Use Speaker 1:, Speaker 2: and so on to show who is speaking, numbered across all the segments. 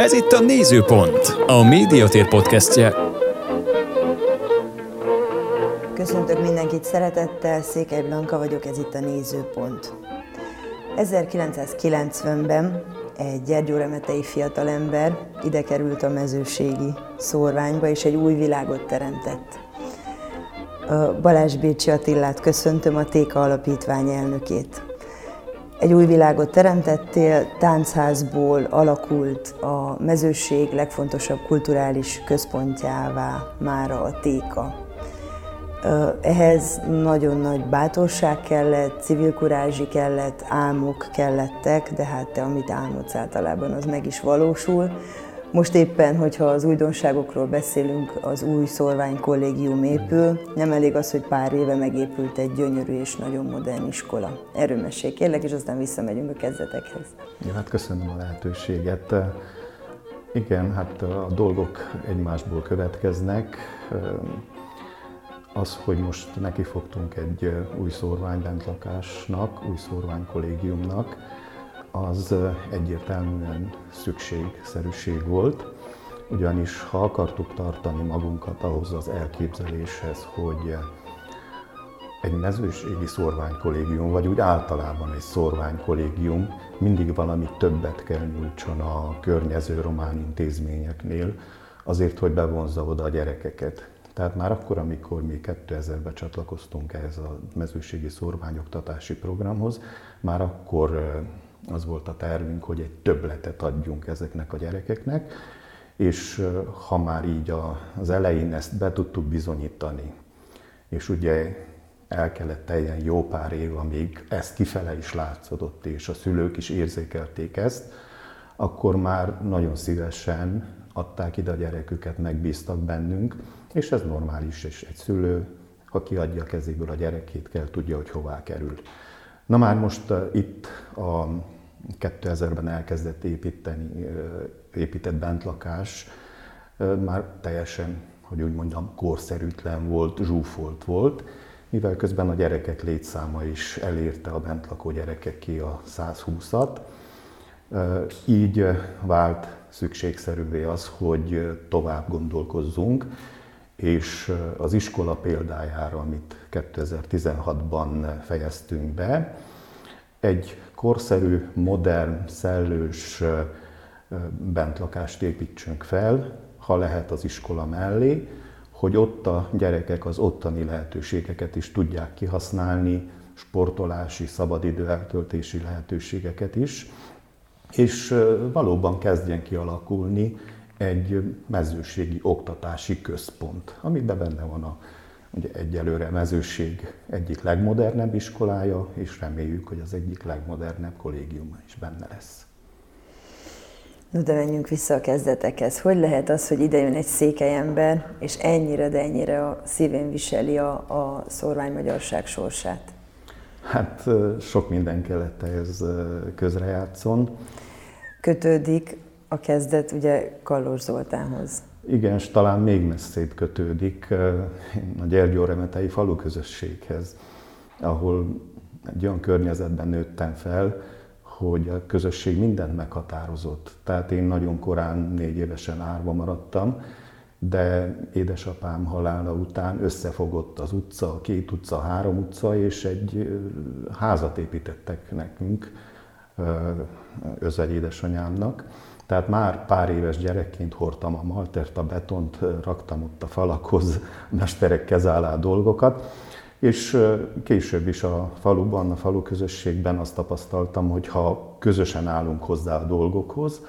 Speaker 1: Ez itt a Nézőpont, a Médiatér podcastje.
Speaker 2: Köszöntök mindenkit szeretettel, Székely Blanka vagyok, ez itt a Nézőpont. 1990-ben egy gyergyóremetei fiatalember ide került a mezőségi szórványba, és egy új világot teremtett. Balázs Bécsi Attillát köszöntöm, a Téka Alapítvány elnökét. Egy új világot teremtettél, táncházból alakult a mezőség legfontosabb kulturális központjává mára a Téka. Ehhez nagyon nagy bátorság kellett, civil kurázsi kellett, álmok kellettek, de hát te, amit álmodsz általában, az meg is valósul. Most éppen, hogyha az újdonságokról beszélünk, az új szorvány kollégium épül, nem elég az, hogy pár éve megépült egy gyönyörű és nagyon modern iskola. Erről mesélj kérlek, és aztán visszamegyünk a kezdetekhez.
Speaker 3: Ja, hát köszönöm a lehetőséget. Igen, hát a dolgok egymásból következnek. Az, hogy most nekifogtunk egy új szórványbentlakásnak, új szórványkollégiumnak, az egyértelműen szükségszerűség volt, ugyanis ha akartuk tartani magunkat ahhoz az elképzeléshez, hogy egy mezőségi szorványkollégium, vagy úgy általában egy szorványkollégium mindig valami többet kell nyújtson a környező román intézményeknél, azért, hogy bevonza oda a gyerekeket. Tehát már akkor, amikor mi 2000-ben csatlakoztunk ehhez a mezőségi szorványoktatási programhoz, már akkor az volt a tervünk, hogy egy többletet adjunk ezeknek a gyerekeknek, és ha már így az elején ezt be tudtuk bizonyítani, és ugye el kellett teljen jó pár év, amíg ez kifele is látszódott, és a szülők is érzékelték ezt, akkor már nagyon szívesen adták ide a gyereküket, megbíztak bennünk, és ez normális, és egy szülő, ha kiadja a kezéből a gyerekét, kell tudja, hogy hová kerül. Na már most itt a 2000-ben elkezdett építeni, épített bentlakás már teljesen, hogy úgy mondjam, korszerűtlen volt, zsúfolt volt, mivel közben a gyerekek létszáma is elérte a bentlakó gyerekeké a 120-at. Így vált szükségszerűvé az, hogy tovább gondolkozzunk, és az iskola példájára, amit 2016-ban fejeztünk be, egy korszerű, modern, szellős bentlakást építsünk fel, ha lehet az iskola mellé, hogy ott a gyerekek az ottani lehetőségeket is tudják kihasználni, sportolási, szabadidő eltöltési lehetőségeket is, és valóban kezdjen kialakulni egy mezőségi oktatási központ, amiben benne van a ugye egyelőre mezőség egyik legmodernebb iskolája, és reméljük, hogy az egyik legmodernebb kollégiuma is benne lesz.
Speaker 2: No, de menjünk vissza a kezdetekhez. Hogy lehet az, hogy ide jön egy székely ember, és ennyire, de ennyire a szívén viseli a, a szorvány magyarság sorsát?
Speaker 3: Hát sok minden kellett ehhez közrejátszon.
Speaker 2: Kötődik a kezdet ugye Kallós Zoltánhoz.
Speaker 3: Igen, és talán még messzébb kötődik a Gyergyóremetei falu közösséghez, ahol egy olyan környezetben nőttem fel, hogy a közösség mindent meghatározott. Tehát én nagyon korán, négy évesen árva maradtam, de édesapám halála után összefogott az utca, a két utca, a három utca, és egy házat építettek nekünk, özvegy édesanyámnak. Tehát már pár éves gyerekként hordtam a maltert, a betont, raktam ott a falakhoz mesterek kez alá dolgokat, és később is a faluban, a falu közösségben azt tapasztaltam, hogy ha közösen állunk hozzá a dolgokhoz,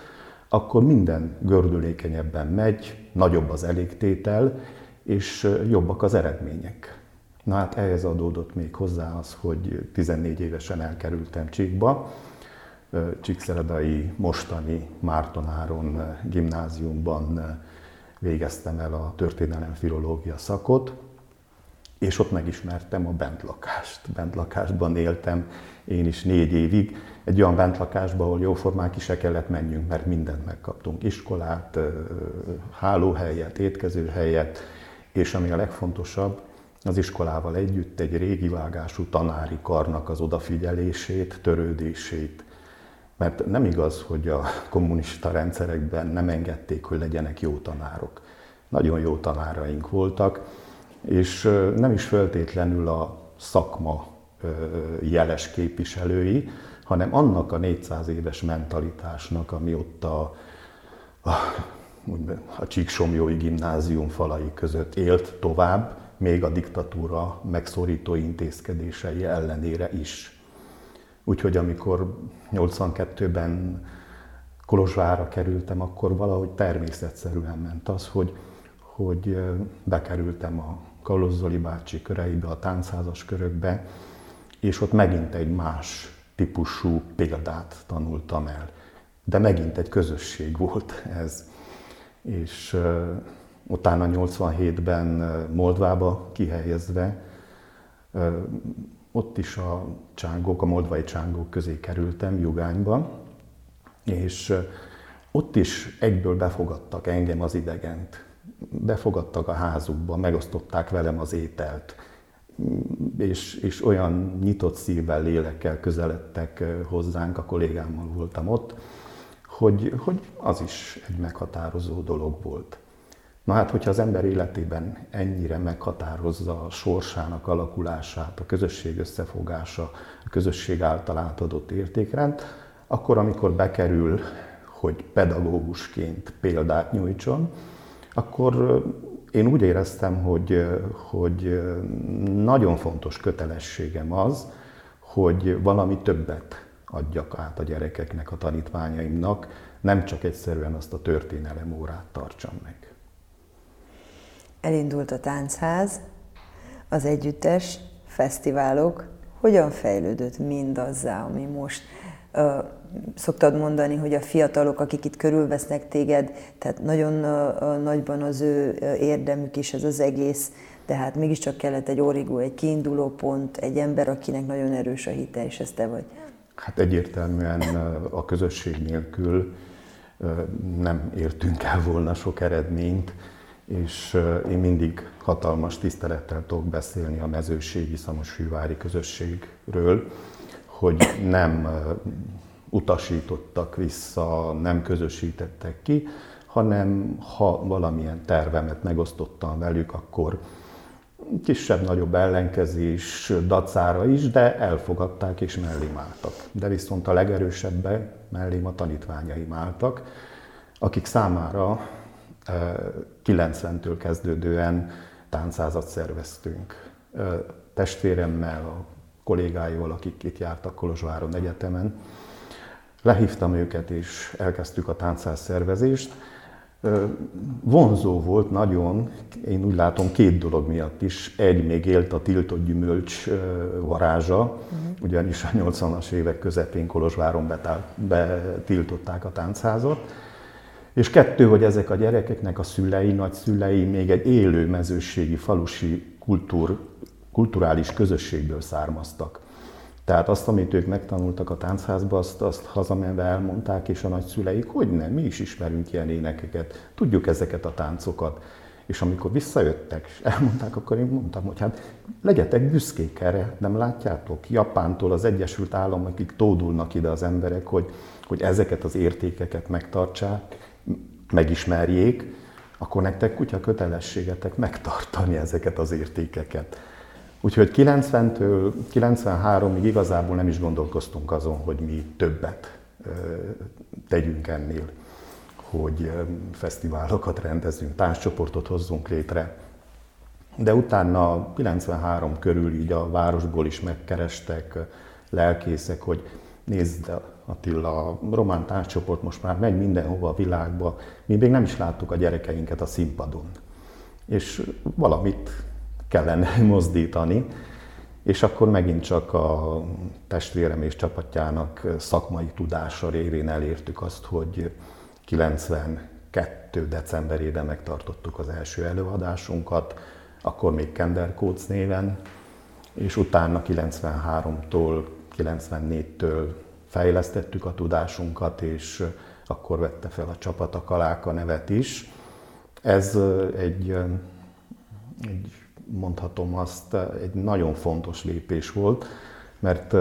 Speaker 3: akkor minden gördülékenyebben megy, nagyobb az elégtétel, és jobbak az eredmények. Na hát ehhez adódott még hozzá az, hogy 14 évesen elkerültem Csíkba, Csíkszeredai mostani Mártonáron gimnáziumban végeztem el a történelem filológia szakot, és ott megismertem a bentlakást. Bentlakásban éltem én is négy évig, egy olyan bentlakásban, ahol jóformán ki se kellett menjünk, mert mindent megkaptunk. Iskolát, hálóhelyet, étkezőhelyet, és ami a legfontosabb, az iskolával együtt egy régi vágású tanári karnak az odafigyelését, törődését, Mert nem igaz, hogy a kommunista rendszerekben nem engedték, hogy legyenek jó tanárok. Nagyon jó tanáraink voltak, és nem is feltétlenül a szakma jeles képviselői, hanem annak a 400 éves mentalitásnak, ami ott a, a, a Csíksomjói gimnázium falai között élt tovább, még a diktatúra megszorító intézkedései ellenére is. Úgyhogy amikor 82-ben Kolozsvára kerültem, akkor valahogy természetszerűen ment az, hogy, hogy bekerültem a Kalozzoli bácsi köreibe, a táncházas körökbe, és ott megint egy más típusú példát tanultam el. De megint egy közösség volt ez. És uh, utána 87-ben Moldvába kihelyezve, uh, ott is a csángók, a moldvai csángók közé kerültem Jugányba, és ott is egyből befogadtak engem az idegent. Befogadtak a házukba, megosztották velem az ételt és, és olyan nyitott szívvel, lélekkel közeledtek hozzánk, a kollégámmal voltam ott, hogy, hogy az is egy meghatározó dolog volt. Na hát, hogyha az ember életében ennyire meghatározza a sorsának alakulását, a közösség összefogása, a közösség által átadott értékrend, akkor amikor bekerül, hogy pedagógusként példát nyújtson, akkor én úgy éreztem, hogy, hogy nagyon fontos kötelességem az, hogy valami többet adjak át a gyerekeknek, a tanítványaimnak, nem csak egyszerűen azt a történelem órát tartsam meg.
Speaker 2: Elindult a táncház, az együttes, fesztiválok. Hogyan fejlődött mindazzá, ami most szoktad mondani, hogy a fiatalok, akik itt körülvesznek téged, tehát nagyon nagyban az ő érdemük is ez az egész, tehát mégiscsak kellett egy origó, egy kiinduló pont, egy ember, akinek nagyon erős a hite, és ez te vagy.
Speaker 3: Hát egyértelműen a közösség nélkül nem értünk el volna sok eredményt, és én mindig hatalmas tisztelettel tudok beszélni a mezőségi Szamosfűvári közösségről, hogy nem utasítottak vissza, nem közösítettek ki, hanem ha valamilyen tervemet megosztottam velük, akkor kisebb-nagyobb ellenkezés dacára is, de elfogadták és mellém álltak. De viszont a legerősebben mellém a tanítványaim álltak, akik számára 90-től kezdődően táncázat szerveztünk. Testvéremmel, a kollégáival, akik itt jártak Kolozsváron Egyetemen, Lehívtam őket, és elkezdtük a táncház szervezést. Vonzó volt nagyon, én úgy látom két dolog miatt is. Egy, még élt a tiltott gyümölcs varázsa, uh-huh. ugyanis a 80-as évek közepén Kolozsváron betiltották a táncházat. És kettő, hogy ezek a gyerekeknek a szülei, nagyszülei még egy élő mezőségi, falusi kultúr, kulturális közösségből származtak. Tehát azt, amit ők megtanultak a táncházba, azt, azt hazamenve elmondták, és a nagyszüleik, hogy nem, mi is ismerünk ilyen énekeket, tudjuk ezeket a táncokat. És amikor visszajöttek, és elmondták, akkor én mondtam, hogy hát legyetek büszkék erre, nem látjátok? Japántól az Egyesült Államokig tódulnak ide az emberek, hogy, hogy ezeket az értékeket megtartsák, megismerjék, akkor nektek kutya kötelességetek megtartani ezeket az értékeket. Úgyhogy 90-től 93-ig igazából nem is gondolkoztunk azon, hogy mi többet tegyünk ennél, hogy fesztiválokat rendezünk, társcsoportot hozzunk létre. De utána 93 körül így a városból is megkerestek lelkészek, hogy nézd Attila, a román társcsoport most már megy mindenhova a világba, mi még nem is láttuk a gyerekeinket a színpadon. És valamit kellene mozdítani, és akkor megint csak a testvérem és csapatjának szakmai tudása révén elértük azt, hogy 92. decemberében megtartottuk az első előadásunkat, akkor még Kender Kóc néven, és utána 93-tól, 94-től fejlesztettük a tudásunkat, és akkor vette fel a csapat a Kaláka nevet is. Ez egy, egy mondhatom azt, egy nagyon fontos lépés volt, mert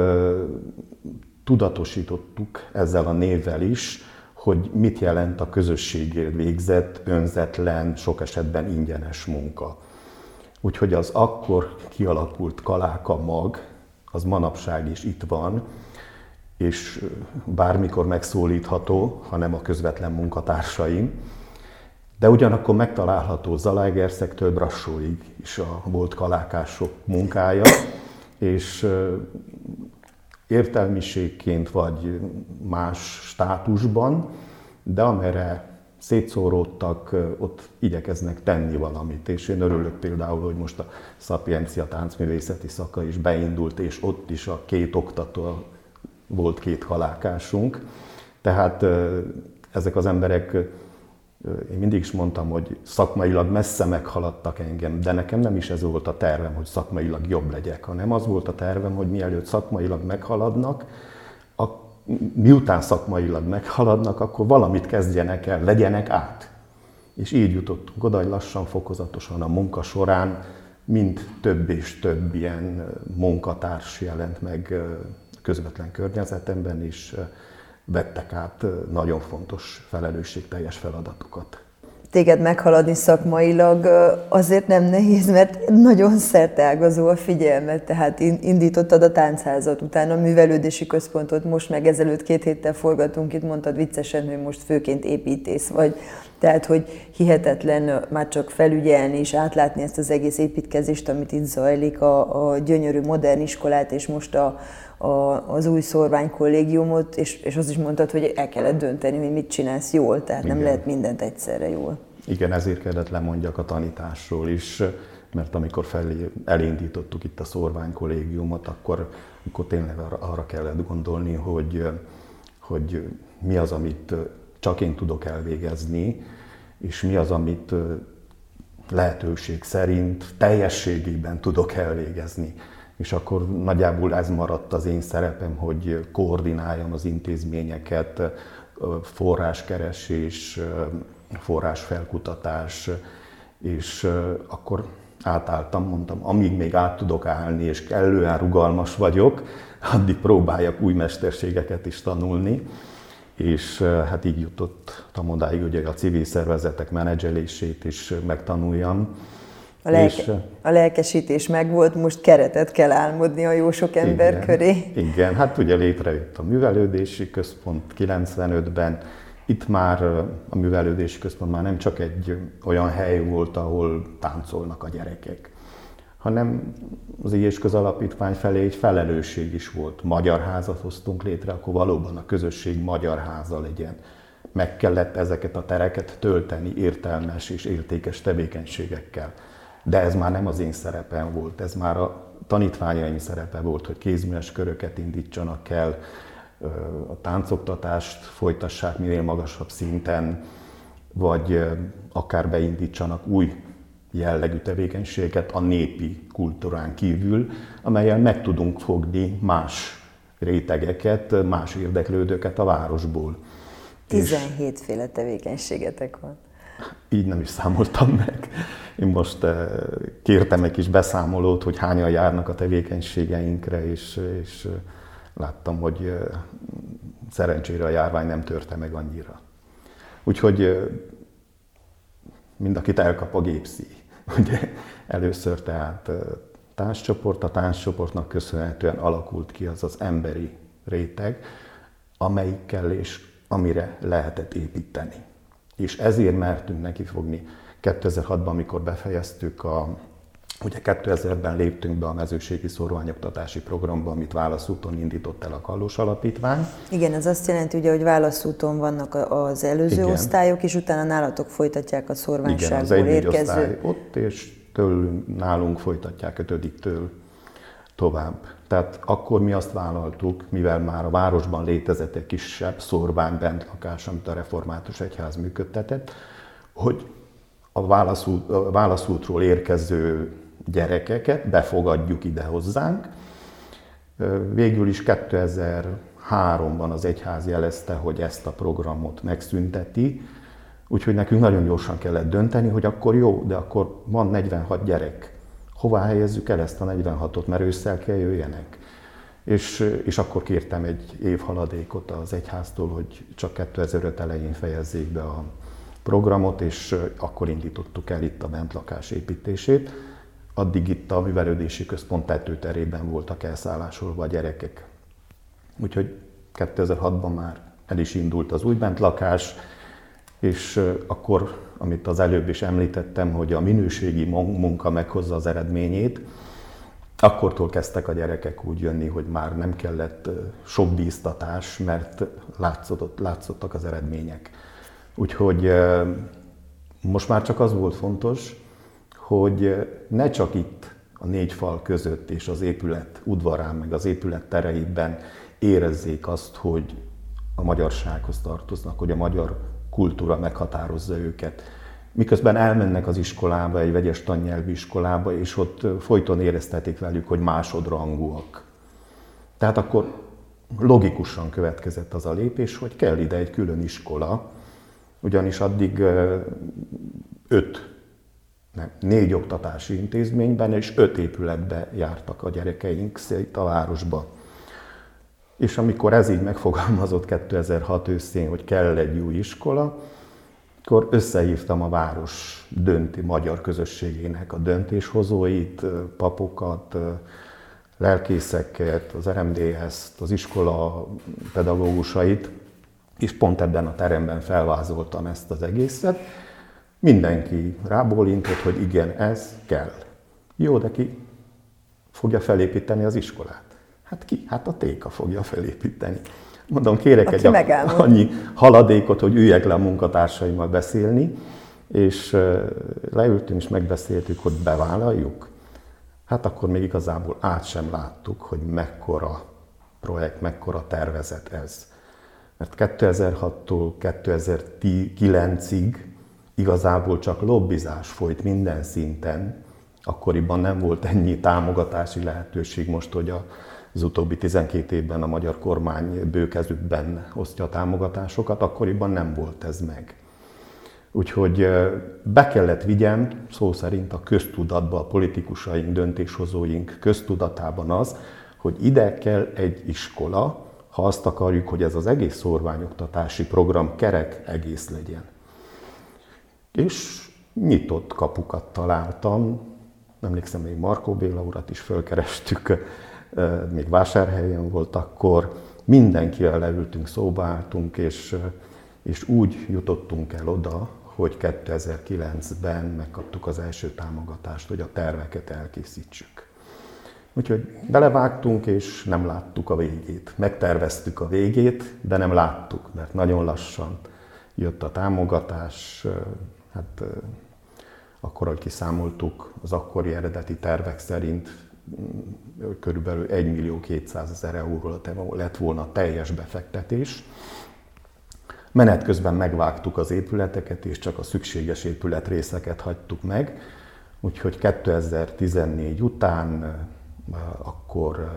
Speaker 3: tudatosítottuk ezzel a névvel is, hogy mit jelent a közösségért végzett, önzetlen, sok esetben ingyenes munka. Úgyhogy az akkor kialakult kaláka mag, az manapság is itt van, és bármikor megszólítható, hanem a közvetlen munkatársaim. De ugyanakkor megtalálható Zalaegerszektől Brassóig is a volt kalákások munkája, és értelmiségként vagy más státusban, de amerre szétszóródtak, ott igyekeznek tenni valamit. És én örülök például, hogy most a Szapiencia táncművészeti szaka is beindult, és ott is a két oktató volt két halákásunk. Tehát ezek az emberek, én mindig is mondtam, hogy szakmailag messze meghaladtak engem, de nekem nem is ez volt a tervem, hogy szakmailag jobb legyek, hanem az volt a tervem, hogy mielőtt szakmailag meghaladnak, a, miután szakmailag meghaladnak, akkor valamit kezdjenek el, legyenek át. És így jutottunk oda, hogy lassan, fokozatosan a munka során mind több és több ilyen munkatárs jelent meg közvetlen környezetemben is vettek át nagyon fontos felelősségteljes feladatokat.
Speaker 2: Téged meghaladni szakmailag azért nem nehéz, mert nagyon szerteágazó a figyelmet, tehát indítottad a táncházat, utána a művelődési központot, most meg ezelőtt két héttel forgatunk, itt mondtad viccesen, hogy most főként építész vagy, tehát hogy hihetetlen már csak felügyelni és átlátni ezt az egész építkezést, amit itt zajlik, a, a gyönyörű modern iskolát, és most a, a, az új szorványkollégiumot, és, és azt is mondtad, hogy el kellett dönteni, hogy mit csinálsz jól, tehát Igen. nem lehet mindent egyszerre jól.
Speaker 3: Igen, ezért kellett lemondjak a tanításról is, mert amikor felé, elindítottuk itt a szorványkollégiumot, akkor, akkor tényleg arra, arra kellett gondolni, hogy, hogy mi az, amit csak én tudok elvégezni, és mi az, amit lehetőség szerint teljességében tudok elvégezni és akkor nagyjából ez maradt az én szerepem, hogy koordináljam az intézményeket, forráskeresés, forrásfelkutatás, és akkor átálltam, mondtam, amíg még át tudok állni, és kellően rugalmas vagyok, addig próbáljak új mesterségeket is tanulni, és hát így jutottam odáig, hogy a civil szervezetek menedzselését is megtanuljam,
Speaker 2: a, lelke, és, a lelkesítés megvolt, most keretet kell álmodni a jó sok ember
Speaker 3: igen,
Speaker 2: köré.
Speaker 3: Igen, hát ugye létrejött a művelődési központ 95-ben, itt már a művelődési központ már nem csak egy olyan hely volt, ahol táncolnak a gyerekek, hanem az Ilyes Közalapítvány felé egy felelősség is volt. Magyar házat hoztunk létre, akkor valóban a közösség magyar háza legyen. Meg kellett ezeket a tereket tölteni értelmes és értékes tevékenységekkel. De ez már nem az én szerepem volt, ez már a tanítványaim szerepe volt, hogy kézműves köröket indítsanak el, a táncoktatást folytassák minél magasabb szinten, vagy akár beindítsanak új jellegű tevékenységet a népi kultúrán kívül, amelyel meg tudunk fogni más rétegeket, más érdeklődőket a városból.
Speaker 2: 17 féle tevékenységetek van.
Speaker 3: Így nem is számoltam meg. Én most eh, kértem egy kis beszámolót, hogy hányan járnak a tevékenységeinkre, és, és eh, láttam, hogy eh, szerencsére a járvány nem törte meg annyira. Úgyhogy mind akit elkap a gépszi. Ugye először tehát társcsoport, a társcsoportnak köszönhetően alakult ki az az emberi réteg, amelyikkel és amire lehetett építeni és ezért mertünk neki fogni 2006-ban, amikor befejeztük a Ugye 2000-ben léptünk be a mezőségi szorványoktatási programba, amit Válaszúton indított el a Kallós Alapítvány.
Speaker 2: Igen, ez azt jelenti, ugye, hogy Válaszúton vannak az előző Igen. osztályok, és utána nálatok folytatják a szorványságból Igen, az érkező...
Speaker 3: ott, és tőlünk, nálunk folytatják ötödiktől tovább. Tehát akkor mi azt vállaltuk, mivel már a városban létezett egy kisebb szorvány bentlakás, amit a református egyház működtetett, hogy a, válaszút, a válaszútról érkező gyerekeket befogadjuk ide hozzánk. Végül is 2003-ban az egyház jelezte, hogy ezt a programot megszünteti, úgyhogy nekünk nagyon gyorsan kellett dönteni, hogy akkor jó, de akkor van 46 gyerek Hová helyezzük el ezt a 46-ot, mert ősszel kell jöjjenek. és, és akkor kértem egy év haladékot az egyháztól, hogy csak 2005 elején fejezzék be a programot, és akkor indítottuk el itt a bentlakás építését. Addig itt a művelődési központ tetőterében voltak elszállásolva a gyerekek. Úgyhogy 2006-ban már el is indult az új bentlakás, és akkor, amit az előbb is említettem, hogy a minőségi munka meghozza az eredményét, Akkortól kezdtek a gyerekek úgy jönni, hogy már nem kellett sok bíztatás, mert látszott, látszottak az eredmények. Úgyhogy most már csak az volt fontos, hogy ne csak itt a négy fal között és az épület udvarán, meg az épület tereiben érezzék azt, hogy a magyarsághoz tartoznak, hogy a magyar kultúra meghatározza őket, miközben elmennek az iskolába, egy vegyes tannyelvű iskolába, és ott folyton éreztetik velük, hogy másodrangúak. Tehát akkor logikusan következett az a lépés, hogy kell ide egy külön iskola, ugyanis addig öt, nem, négy oktatási intézményben és öt épületbe jártak a gyerekeink szét a városba. És amikor ez így megfogalmazott 2006 őszén, hogy kell egy új iskola, akkor összehívtam a város dönti magyar közösségének a döntéshozóit, papokat, lelkészeket, az RMDS-t, az iskola pedagógusait, és pont ebben a teremben felvázoltam ezt az egészet. Mindenki rábólintott, hogy igen, ez kell. Jó, de ki fogja felépíteni az iskolát? Hát ki? Hát a téka fogja felépíteni. Mondom, kérek Aki egy annyi haladékot, hogy üljek le a munkatársaimmal beszélni, és leültünk és megbeszéltük, hogy bevállaljuk. Hát akkor még igazából át sem láttuk, hogy mekkora projekt, mekkora tervezet ez. Mert 2006-tól 2009-ig igazából csak lobbizás folyt minden szinten. Akkoriban nem volt ennyi támogatási lehetőség most, hogy az utóbbi 12 évben a magyar kormány bőkezükben osztja a támogatásokat, akkoriban nem volt ez meg. Úgyhogy be kellett vigyem szó szerint a köztudatba, a politikusaink, döntéshozóink köztudatában az, hogy ide kell egy iskola, ha azt akarjuk, hogy ez az egész szorványoktatási program kerek egész legyen. És nyitott kapukat találtam, emlékszem, még Markó Béla urat is fölkerestük, még vásárhelyen volt akkor, mindenkivel leültünk, szóba álltunk, és, és úgy jutottunk el oda, hogy 2009-ben megkaptuk az első támogatást, hogy a terveket elkészítsük. Úgyhogy belevágtunk, és nem láttuk a végét. Megterveztük a végét, de nem láttuk, mert nagyon lassan jött a támogatás. Hát akkor, hogy kiszámoltuk, az akkori eredeti tervek szerint körülbelül 1 millió 200 ezer euró lett volna teljes befektetés. Menet közben megvágtuk az épületeket, és csak a szükséges épületrészeket hagytuk meg. Úgyhogy 2014 után akkor eh,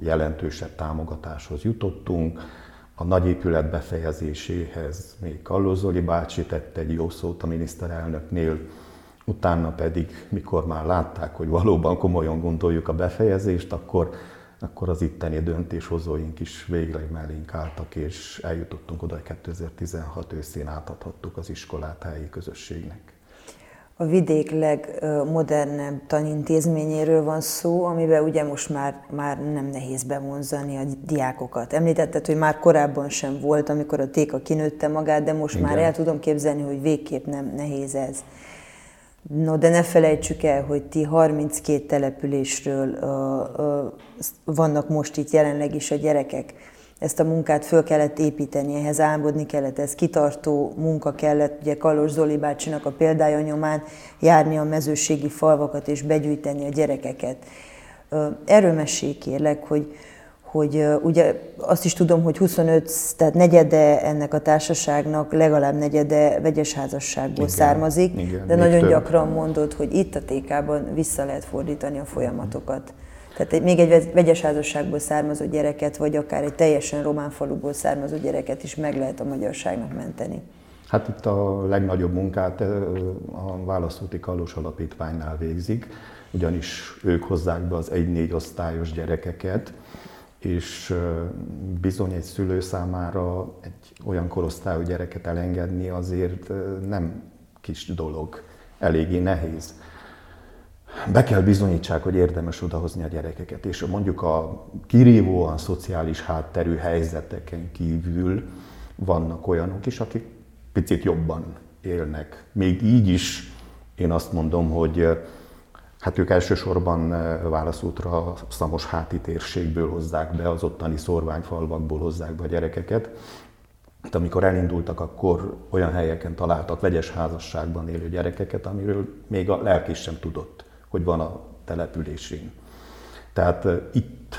Speaker 3: jelentősebb támogatáshoz jutottunk. A nagy épület befejezéséhez még Kalló Zoli bácsi tett egy jó szót a miniszterelnöknél, Utána pedig, mikor már látták, hogy valóban komolyan gondoljuk a befejezést, akkor, akkor az itteni döntéshozóink is végre mellénk álltak, és eljutottunk oda, hogy 2016 őszén átadhattuk az iskolát helyi közösségnek.
Speaker 2: A vidék legmodernebb tanintézményéről van szó, amiben ugye most már, már nem nehéz bevonzani a diákokat. Említetted, hogy már korábban sem volt, amikor a téka kinőtte magát, de most Igen. már el tudom képzelni, hogy végképp nem nehéz ez. No, de ne felejtsük el, hogy ti 32 településről uh, uh, vannak most itt jelenleg is a gyerekek. Ezt a munkát föl kellett építeni, ehhez álmodni kellett, ez kitartó munka kellett, ugye Kalos Zoli bácsinak a példája nyomán járni a mezőségi falvakat és begyűjteni a gyerekeket. Erről mesélj kérlek, hogy, hogy ugye azt is tudom, hogy 25, tehát negyede ennek a társaságnak legalább negyede vegyes házasságból igen, származik, igen, de nagyon több. gyakran mondod, hogy itt a TK-ban vissza lehet fordítani a folyamatokat. Tehát még egy vegyes házasságból származó gyereket, vagy akár egy teljesen román faluból származó gyereket is meg lehet a magyarságnak menteni.
Speaker 3: Hát itt a legnagyobb munkát a Válaszúti Kalós Alapítványnál végzik, ugyanis ők hozzák be az 1-4 osztályos gyerekeket, és bizony egy szülő számára egy olyan korosztályú gyereket elengedni azért nem kis dolog, eléggé nehéz. Be kell bizonyítsák, hogy érdemes odahozni a gyerekeket, és mondjuk a kirívóan szociális hátterű helyzeteken kívül vannak olyanok is, akik picit jobban élnek. Még így is én azt mondom, hogy Hát ők elsősorban válaszútra Szamos háti térségből hozzák be, az ottani szorványfalvakból hozzák be a gyerekeket. Hát amikor elindultak, akkor olyan helyeken találtak vegyes házasságban élő gyerekeket, amiről még a lelki sem tudott, hogy van a településén. Tehát itt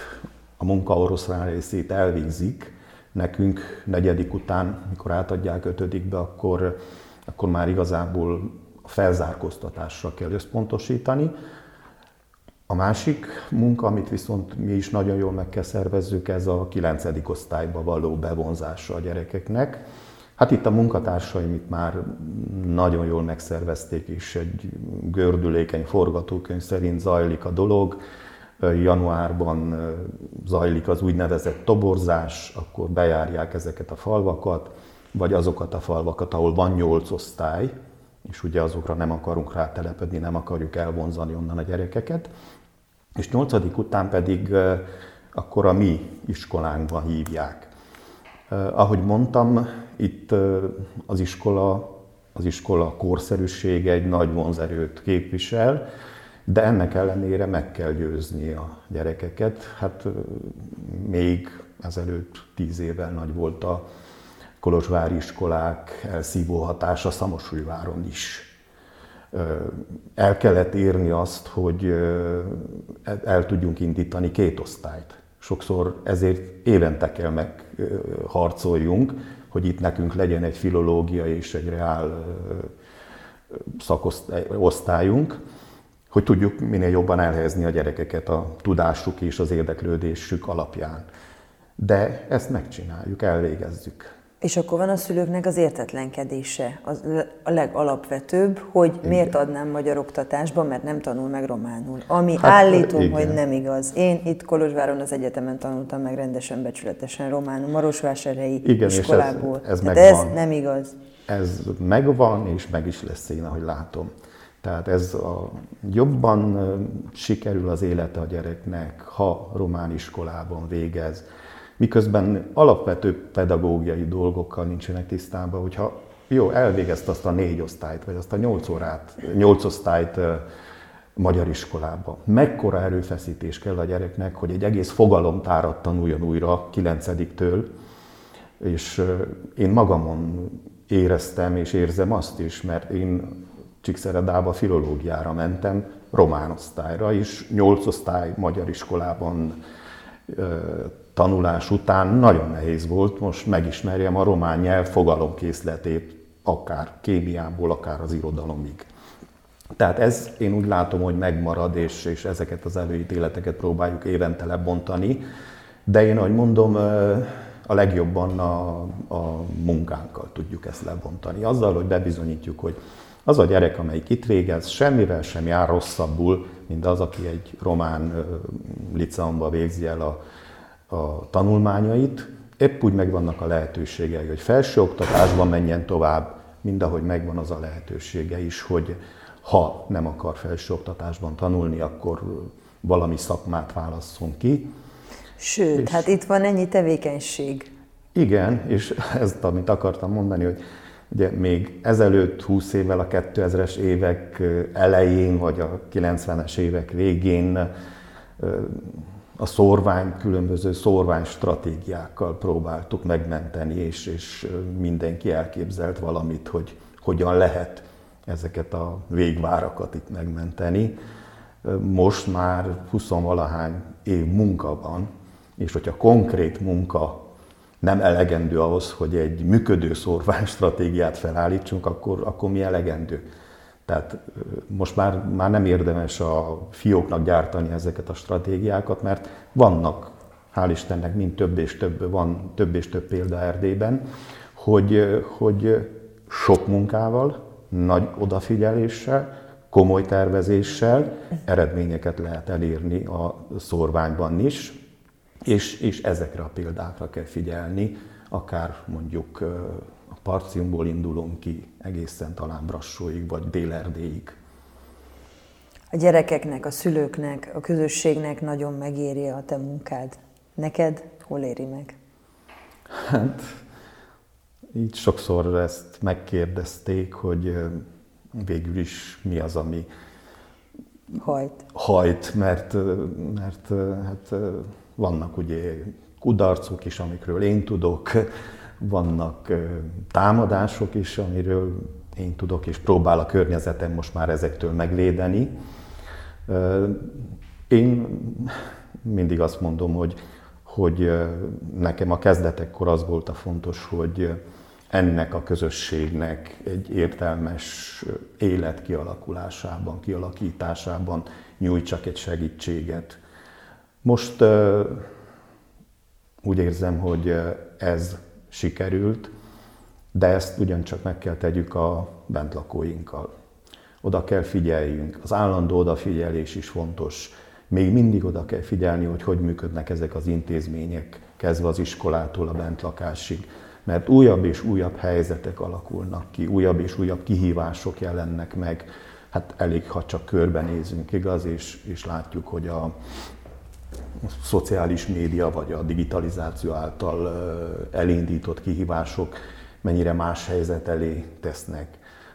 Speaker 3: a munka oroszlán részét elvégzik, nekünk negyedik után, mikor átadják ötödikbe, akkor, akkor már igazából a felzárkóztatásra kell összpontosítani. A másik munka, amit viszont mi is nagyon jól meg kell szervezzük, ez a 9. osztályba való bevonzása a gyerekeknek. Hát itt a munkatársaim itt már nagyon jól megszervezték, és egy gördülékeny forgatókönyv szerint zajlik a dolog. Januárban zajlik az úgynevezett toborzás, akkor bejárják ezeket a falvakat, vagy azokat a falvakat, ahol van nyolc osztály, és ugye azokra nem akarunk rátelepedni, nem akarjuk elvonzani onnan a gyerekeket. És nyolcadik után pedig akkor a mi iskolánkban hívják. Ahogy mondtam, itt az iskola, az iskola korszerűsége egy nagy vonzerőt képvisel, de ennek ellenére meg kell győzni a gyerekeket. Hát még ezelőtt tíz évvel nagy volt a kolozsvári iskolák elszívó hatása Szamosújváron is. El kellett érni azt, hogy el tudjunk indítani két osztályt. Sokszor ezért évente kell megharcoljunk, hogy itt nekünk legyen egy filológia és egy reál szakosztályunk, hogy tudjuk minél jobban elhelyezni a gyerekeket a tudásuk és az érdeklődésük alapján. De ezt megcsináljuk, elvégezzük.
Speaker 2: És akkor van a szülőknek az értetlenkedése, az a legalapvetőbb, hogy igen. miért adnám magyar oktatásba, mert nem tanul meg románul. Ami hát, állítom, igen. hogy nem igaz. Én itt Kolozsváron az egyetemen tanultam meg rendesen, becsületesen románul, Marosvásárhelyi igen, iskolából.
Speaker 3: És ez, ez,
Speaker 2: megvan. ez nem igaz.
Speaker 3: Ez megvan, és meg is lesz én, ahogy látom. Tehát ez a, jobban sikerül az élete a gyereknek, ha román iskolában végez, miközben alapvető pedagógiai dolgokkal nincsenek tisztában, hogyha jó, elvégezte azt a négy osztályt, vagy azt a nyolc órát, nyolc osztályt magyar iskolába. Mekkora erőfeszítés kell a gyereknek, hogy egy egész fogalomtárat tanuljon újra kilencediktől, és én magamon éreztem és érzem azt is, mert én Csíkszeredába filológiára mentem, román osztályra, és nyolc osztály magyar iskolában tanulás után nagyon nehéz volt most megismerjem a román nyelv fogalomkészletét, akár kémiából, akár az irodalomig. Tehát ez én úgy látom, hogy megmarad, és, és ezeket az előítéleteket próbáljuk évente lebontani, de én, ahogy mondom, a legjobban a, a munkánkkal tudjuk ezt lebontani. Azzal, hogy bebizonyítjuk, hogy az a gyerek, amelyik itt végez, semmivel sem jár rosszabbul, mint az, aki egy román liceumba végzi el a a tanulmányait, épp úgy megvannak a lehetőségei, hogy felsőoktatásban menjen tovább, mind ahogy megvan az a lehetősége is, hogy ha nem akar felsőoktatásban tanulni, akkor valami szakmát válasszon ki.
Speaker 2: Sőt, és hát itt van ennyi tevékenység.
Speaker 3: Igen, és ezt, amit akartam mondani, hogy ugye még ezelőtt 20 évvel a 2000-es évek elején, vagy a 90-es évek végén a szorvány, különböző szorvány stratégiákkal próbáltuk megmenteni, és, és mindenki elképzelt valamit, hogy hogyan lehet ezeket a végvárakat itt megmenteni. Most már 20-valahány év munka van, és hogyha konkrét munka nem elegendő ahhoz, hogy egy működő szorványstratégiát felállítsunk, akkor, akkor mi elegendő? Tehát most már, már nem érdemes a fióknak gyártani ezeket a stratégiákat, mert vannak, hál' Istennek mind több és több, van több és több példa Erdélyben, hogy, hogy sok munkával, nagy odafigyeléssel, komoly tervezéssel eredményeket lehet elérni a szorványban is, és, és ezekre a példákra kell figyelni, akár mondjuk Parciumból indulunk ki egészen talán Brassóig, vagy Délerdéig.
Speaker 2: A gyerekeknek, a szülőknek, a közösségnek nagyon megéri a te munkád. Neked hol éri meg?
Speaker 3: Hát, így sokszor ezt megkérdezték, hogy végül is mi az, ami
Speaker 2: hajt,
Speaker 3: hajt mert, mert hát vannak ugye kudarcok is, amikről én tudok, vannak támadások is, amiről én tudok, és próbál a környezetem most már ezektől megvédeni. Én mindig azt mondom, hogy, hogy nekem a kezdetekkor az volt a fontos, hogy ennek a közösségnek egy értelmes élet kialakulásában, kialakításában nyújtsak egy segítséget. Most úgy érzem, hogy ez sikerült, de ezt ugyancsak meg kell tegyük a bentlakóinkkal. Oda kell figyeljünk. Az állandó odafigyelés is fontos. Még mindig oda kell figyelni, hogy hogy működnek ezek az intézmények, kezdve az iskolától a bentlakásig. Mert újabb és újabb helyzetek alakulnak ki, újabb és újabb kihívások jelennek meg. Hát elég, ha csak körbenézünk, igaz, és, és látjuk, hogy a, szociális média vagy a digitalizáció által elindított kihívások mennyire más helyzet elé tesznek.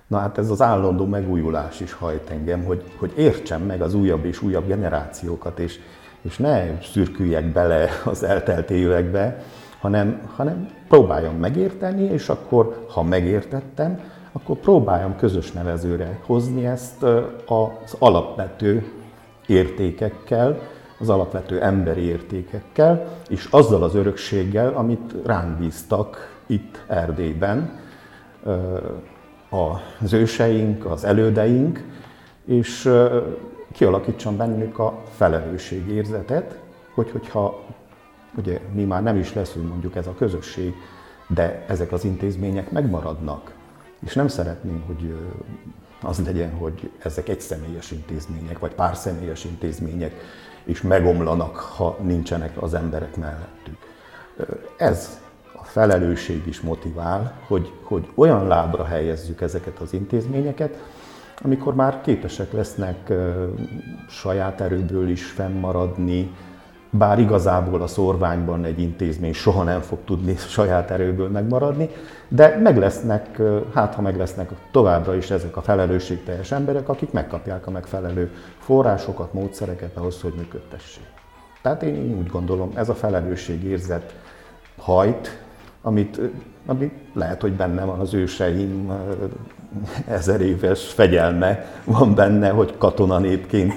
Speaker 3: Na hát ez az állandó megújulás is hajt engem, hogy, hogy értsem meg az újabb és újabb generációkat, és, és ne szürküljek bele az eltelt évekbe, hanem, hanem próbáljam megérteni, és akkor, ha megértettem, akkor próbáljam közös nevezőre hozni ezt az alapvető értékekkel, az alapvető emberi értékekkel, és azzal az örökséggel, amit ránk bíztak itt Erdélyben az őseink, az elődeink, és kialakítsam bennük a felelősségérzetet, hogy hogyha ugye mi már nem is leszünk mondjuk ez a közösség, de ezek az intézmények megmaradnak, és nem szeretném, hogy az legyen, hogy ezek egy személyes intézmények, vagy pár személyes intézmények, és megomlanak, ha nincsenek az emberek mellettük. Ez a felelősség is motivál, hogy, hogy olyan lábra helyezzük ezeket az intézményeket, amikor már képesek lesznek saját erőből is fennmaradni, bár igazából a szorványban egy intézmény soha nem fog tudni saját erőből megmaradni, de meg lesznek, hát ha meg lesznek továbbra is ezek a felelősségteljes emberek, akik megkapják a megfelelő forrásokat, módszereket ahhoz, hogy működtessék. Tehát én úgy gondolom, ez a felelősségérzet hajt, amit, ami lehet, hogy benne van az őseim ezer éves fegyelme van benne, hogy katonanépként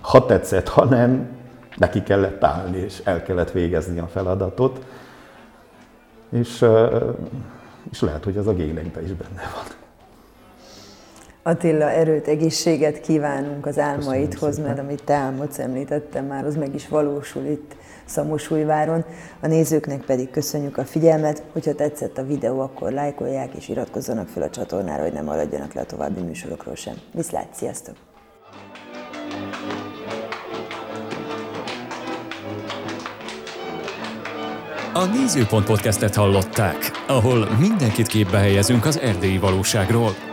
Speaker 3: ha tetszett, ha nem, neki kellett állni, és el kellett végezni a feladatot. És, és lehet, hogy ez a génekben is benne van.
Speaker 2: Attila, erőt, egészséget kívánunk az álmaidhoz, mert amit te álmodsz, említettem már, az meg is valósul itt Szamosújváron. A nézőknek pedig köszönjük a figyelmet, hogyha tetszett a videó, akkor lájkolják és iratkozzanak fel a csatornára, hogy ne maradjanak le a további műsorokról sem. Viszlát, sziasztok!
Speaker 1: A Nézőpont podcastet hallották, ahol mindenkit képbe helyezünk az erdélyi valóságról.